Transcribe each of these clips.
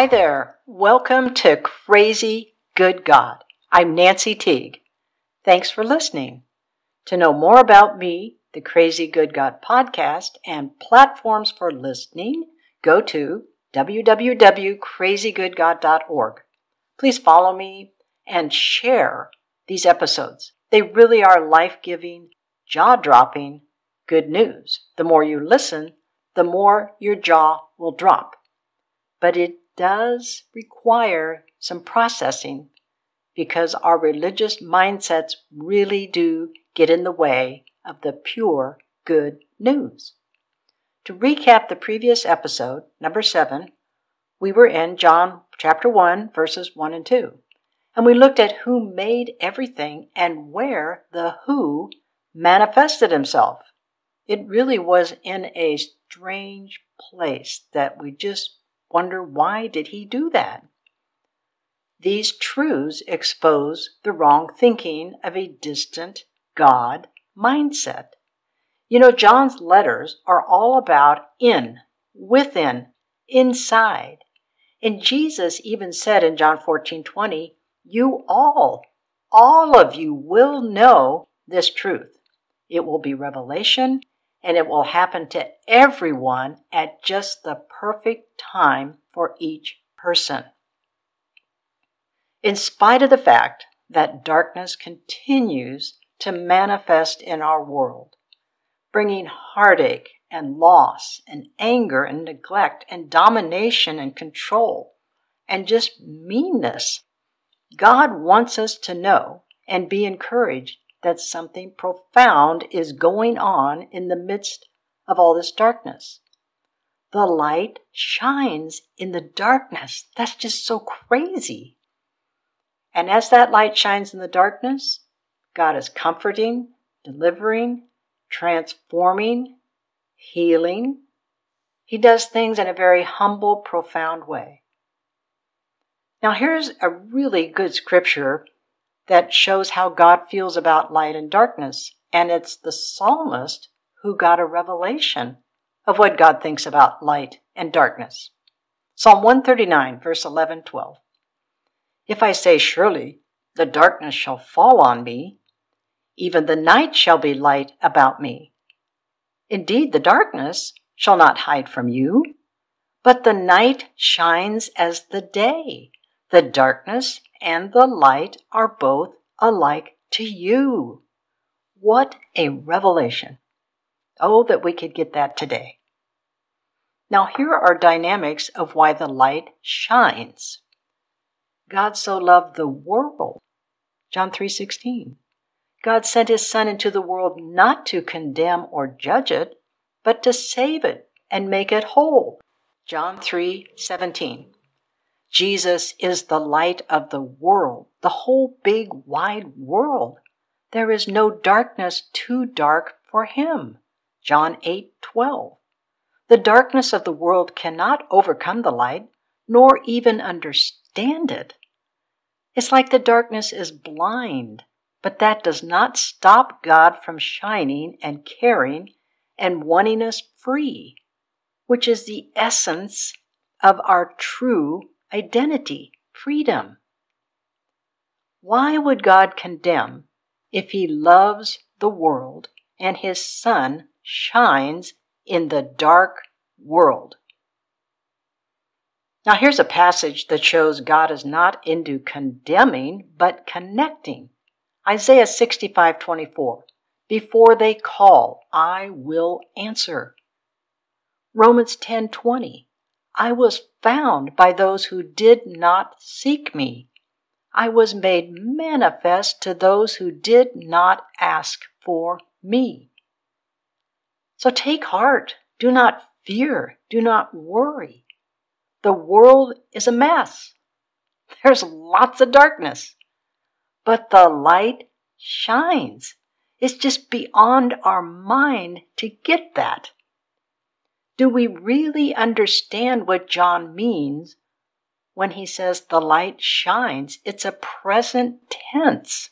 Hi there. Welcome to Crazy Good God. I'm Nancy Teague. Thanks for listening. To know more about me, the Crazy Good God podcast, and platforms for listening, go to www.crazygoodgod.org. Please follow me and share these episodes. They really are life giving, jaw dropping good news. The more you listen, the more your jaw will drop. But it does require some processing because our religious mindsets really do get in the way of the pure good news. To recap the previous episode, number seven, we were in John chapter 1, verses 1 and 2. And we looked at who made everything and where the who manifested himself. It really was in a strange place that we just wonder why did he do that? These truths expose the wrong thinking of a distant God mindset. You know, John's letters are all about in, within, inside. And Jesus even said in John 14 20, You all, all of you will know this truth. It will be revelation and it will happen to everyone at just the perfect time for each person. In spite of the fact that darkness continues to manifest in our world, bringing heartache and loss and anger and neglect and domination and control and just meanness, God wants us to know and be encouraged that something profound is going on in the midst of all this darkness. The light shines in the darkness. That's just so crazy. And as that light shines in the darkness, God is comforting, delivering, transforming, healing. He does things in a very humble, profound way. Now, here's a really good scripture that shows how God feels about light and darkness. And it's the psalmist who got a revelation of what God thinks about light and darkness. Psalm 139, verse 11 12. If I say, Surely the darkness shall fall on me, even the night shall be light about me. Indeed, the darkness shall not hide from you, but the night shines as the day. The darkness and the light are both alike to you. What a revelation. Oh, that we could get that today. Now, here are dynamics of why the light shines. God so loved the world. John 3:16. God sent his son into the world not to condemn or judge it, but to save it and make it whole. John 3:17. Jesus is the light of the world, the whole big wide world. There is no darkness too dark for him. John 8:12. The darkness of the world cannot overcome the light, nor even understand it. It's like the darkness is blind, but that does not stop God from shining and caring and wanting us free, which is the essence of our true identity, freedom. Why would God condemn if He loves the world and His Son shines in the dark world? Now, here's a passage that shows God is not into condemning, but connecting. Isaiah 65 24. Before they call, I will answer. Romans 10 20. I was found by those who did not seek me. I was made manifest to those who did not ask for me. So take heart. Do not fear. Do not worry. The world is a mess. There's lots of darkness. But the light shines. It's just beyond our mind to get that. Do we really understand what John means when he says the light shines? It's a present tense.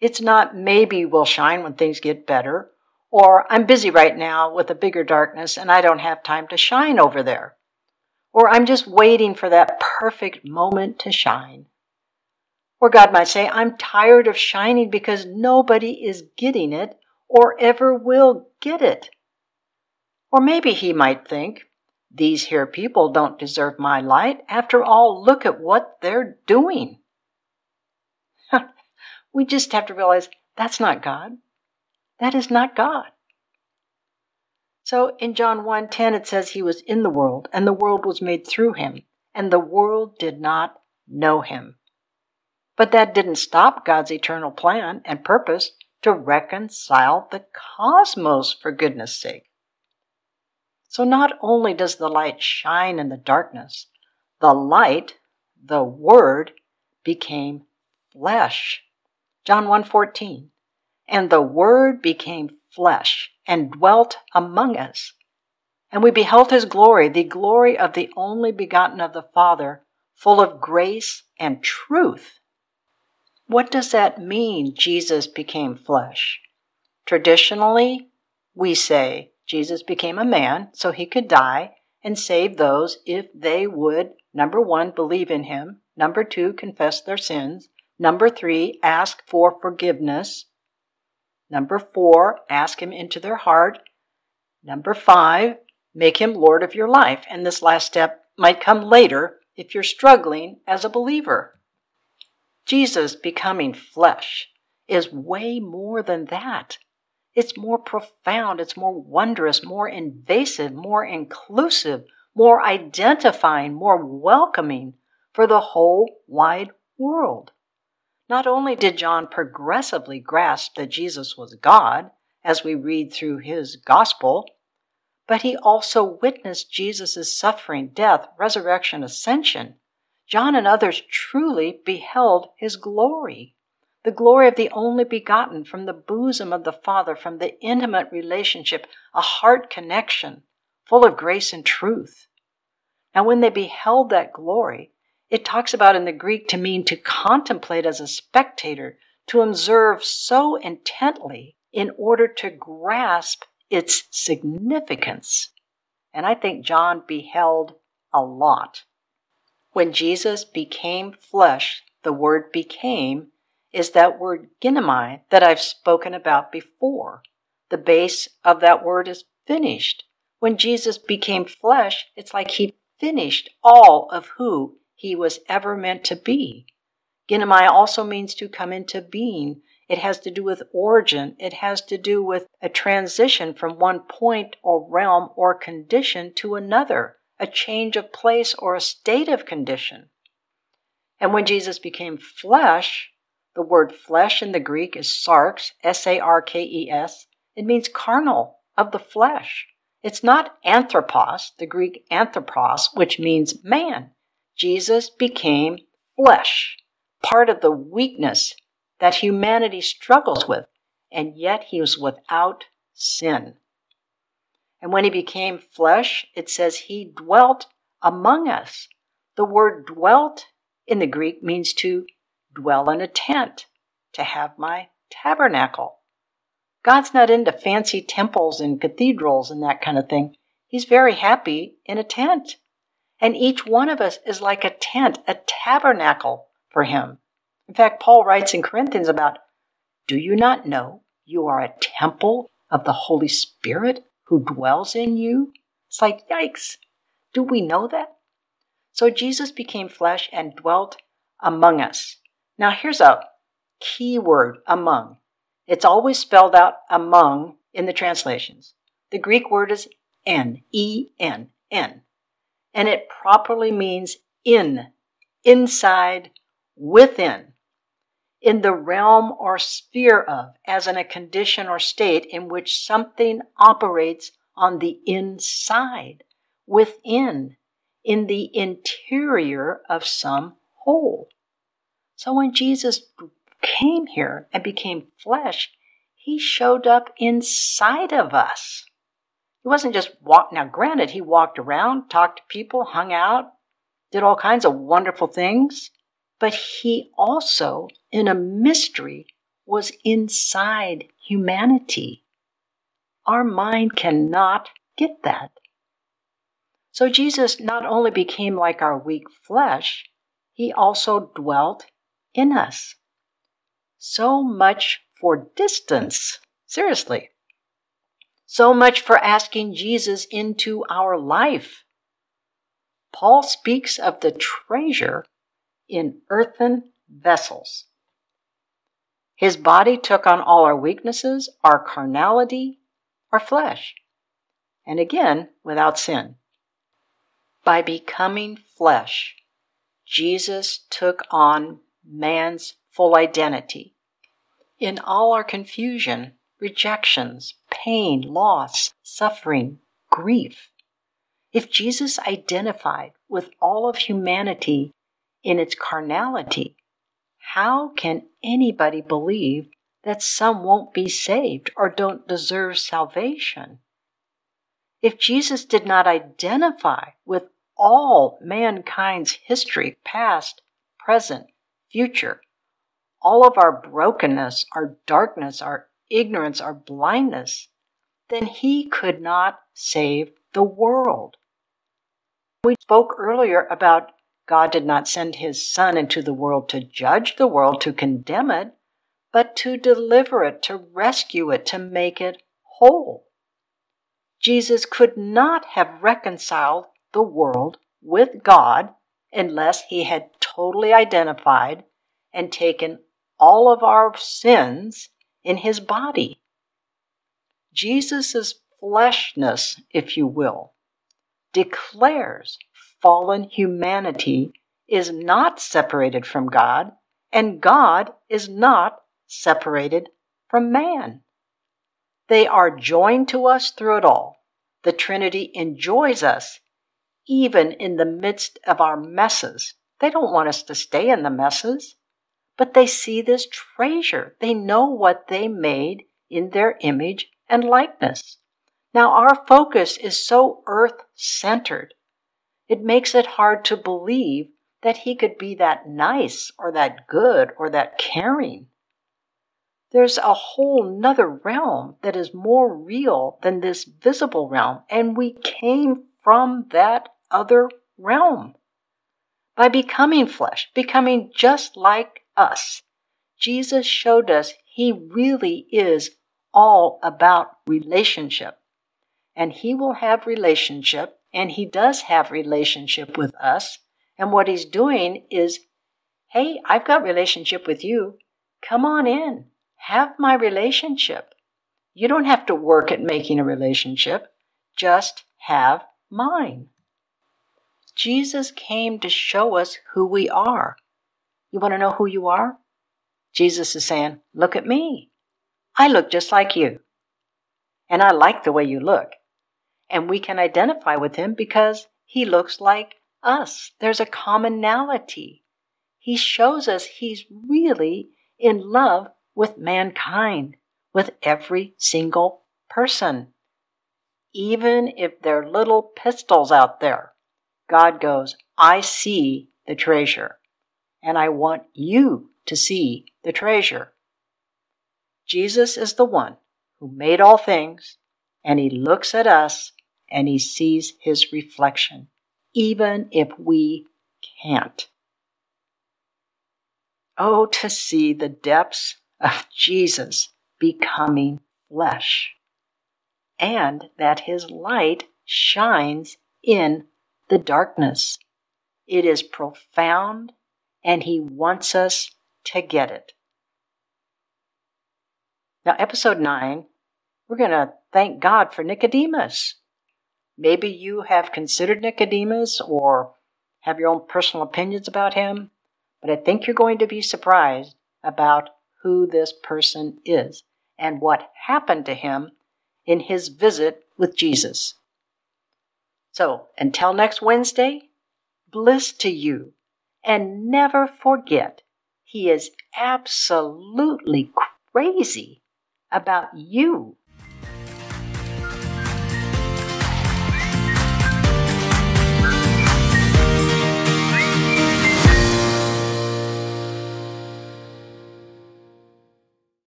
It's not maybe we'll shine when things get better, or I'm busy right now with a bigger darkness and I don't have time to shine over there. Or I'm just waiting for that perfect moment to shine. Or God might say, I'm tired of shining because nobody is getting it or ever will get it. Or maybe he might think, these here people don't deserve my light. After all, look at what they're doing. we just have to realize that's not God. That is not God. So in John 1:10 it says he was in the world and the world was made through him and the world did not know him. But that didn't stop God's eternal plan and purpose to reconcile the cosmos for goodness sake. So not only does the light shine in the darkness, the light, the word became flesh. John 1:14. And the word became flesh and dwelt among us. And we beheld his glory, the glory of the only begotten of the Father, full of grace and truth. What does that mean, Jesus became flesh? Traditionally, we say Jesus became a man so he could die and save those if they would, number one, believe in him, number two, confess their sins, number three, ask for forgiveness, Number four, ask Him into their heart. Number five, make Him Lord of your life. And this last step might come later if you're struggling as a believer. Jesus becoming flesh is way more than that. It's more profound, it's more wondrous, more invasive, more inclusive, more identifying, more welcoming for the whole wide world. Not only did John progressively grasp that Jesus was God, as we read through his gospel, but he also witnessed Jesus' suffering, death, resurrection, ascension. John and others truly beheld his glory, the glory of the only begotten from the bosom of the Father, from the intimate relationship, a heart connection full of grace and truth. And when they beheld that glory, it talks about in the Greek to mean to contemplate as a spectator, to observe so intently in order to grasp its significance. And I think John beheld a lot. When Jesus became flesh, the word became is that word ginomai that I've spoken about before. The base of that word is finished. When Jesus became flesh, it's like he finished all of who he was ever meant to be. Ginomai also means to come into being. It has to do with origin. It has to do with a transition from one point or realm or condition to another, a change of place or a state of condition. And when Jesus became flesh, the word flesh in the Greek is sarx, S A R K E S. It means carnal, of the flesh. It's not anthropos, the Greek anthropos, which means man. Jesus became flesh, part of the weakness that humanity struggles with, and yet he was without sin. And when he became flesh, it says he dwelt among us. The word dwelt in the Greek means to dwell in a tent, to have my tabernacle. God's not into fancy temples and cathedrals and that kind of thing. He's very happy in a tent. And each one of us is like a tent, a tabernacle for him. In fact, Paul writes in Corinthians about, Do you not know you are a temple of the Holy Spirit who dwells in you? It's like, yikes. Do we know that? So Jesus became flesh and dwelt among us. Now, here's a key word among. It's always spelled out among in the translations. The Greek word is en, E N, en and it properly means in, inside, within, in the realm or sphere of, as in a condition or state in which something operates on the inside, within, in the interior of some whole. So when Jesus came here and became flesh, he showed up inside of us. He wasn't just walk. Now, granted, he walked around, talked to people, hung out, did all kinds of wonderful things, but he also, in a mystery, was inside humanity. Our mind cannot get that. So Jesus not only became like our weak flesh, he also dwelt in us. So much for distance. Seriously. So much for asking Jesus into our life. Paul speaks of the treasure in earthen vessels. His body took on all our weaknesses, our carnality, our flesh, and again, without sin. By becoming flesh, Jesus took on man's full identity. In all our confusion, rejections, pain, loss, suffering, grief, if Jesus identified with all of humanity in its carnality, how can anybody believe that some won't be saved or don't deserve salvation? If Jesus did not identify with all mankind's history, past, present, future, all of our brokenness, our darkness, our ignorance, our blindness, then he could not save the world. We spoke earlier about God did not send his Son into the world to judge the world, to condemn it, but to deliver it, to rescue it, to make it whole. Jesus could not have reconciled the world with God unless he had totally identified and taken all of our sins in his body. Jesus' fleshness, if you will, declares fallen humanity is not separated from God, and God is not separated from man. They are joined to us through it all. The Trinity enjoys us even in the midst of our messes. They don't want us to stay in the messes, but they see this treasure. They know what they made in their image and likeness. Now, our focus is so earth centered it makes it hard to believe that he could be that nice or that good or that caring. There's a whole nother realm that is more real than this visible realm, and we came from that other realm. By becoming flesh, becoming just like us, Jesus showed us he really is all about relationship. And he will have relationship and he does have relationship with us. And what he's doing is, hey, I've got relationship with you. Come on in. Have my relationship. You don't have to work at making a relationship. Just have mine. Jesus came to show us who we are. You want to know who you are? Jesus is saying, Look at me. I look just like you. And I like the way you look and we can identify with him because he looks like us. There's a commonality. He shows us he's really in love with mankind, with every single person. Even if they're little pistols out there, God goes, I see the treasure, and I want you to see the treasure. Jesus is the one who made all things, and he looks at us and he sees his reflection, even if we can't. Oh, to see the depths of Jesus becoming flesh, and that his light shines in the darkness. It is profound, and he wants us to get it. Now, episode 9, we're going to thank God for Nicodemus. Maybe you have considered Nicodemus or have your own personal opinions about him, but I think you're going to be surprised about who this person is and what happened to him in his visit with Jesus. So, until next Wednesday, bliss to you, and never forget he is absolutely crazy about you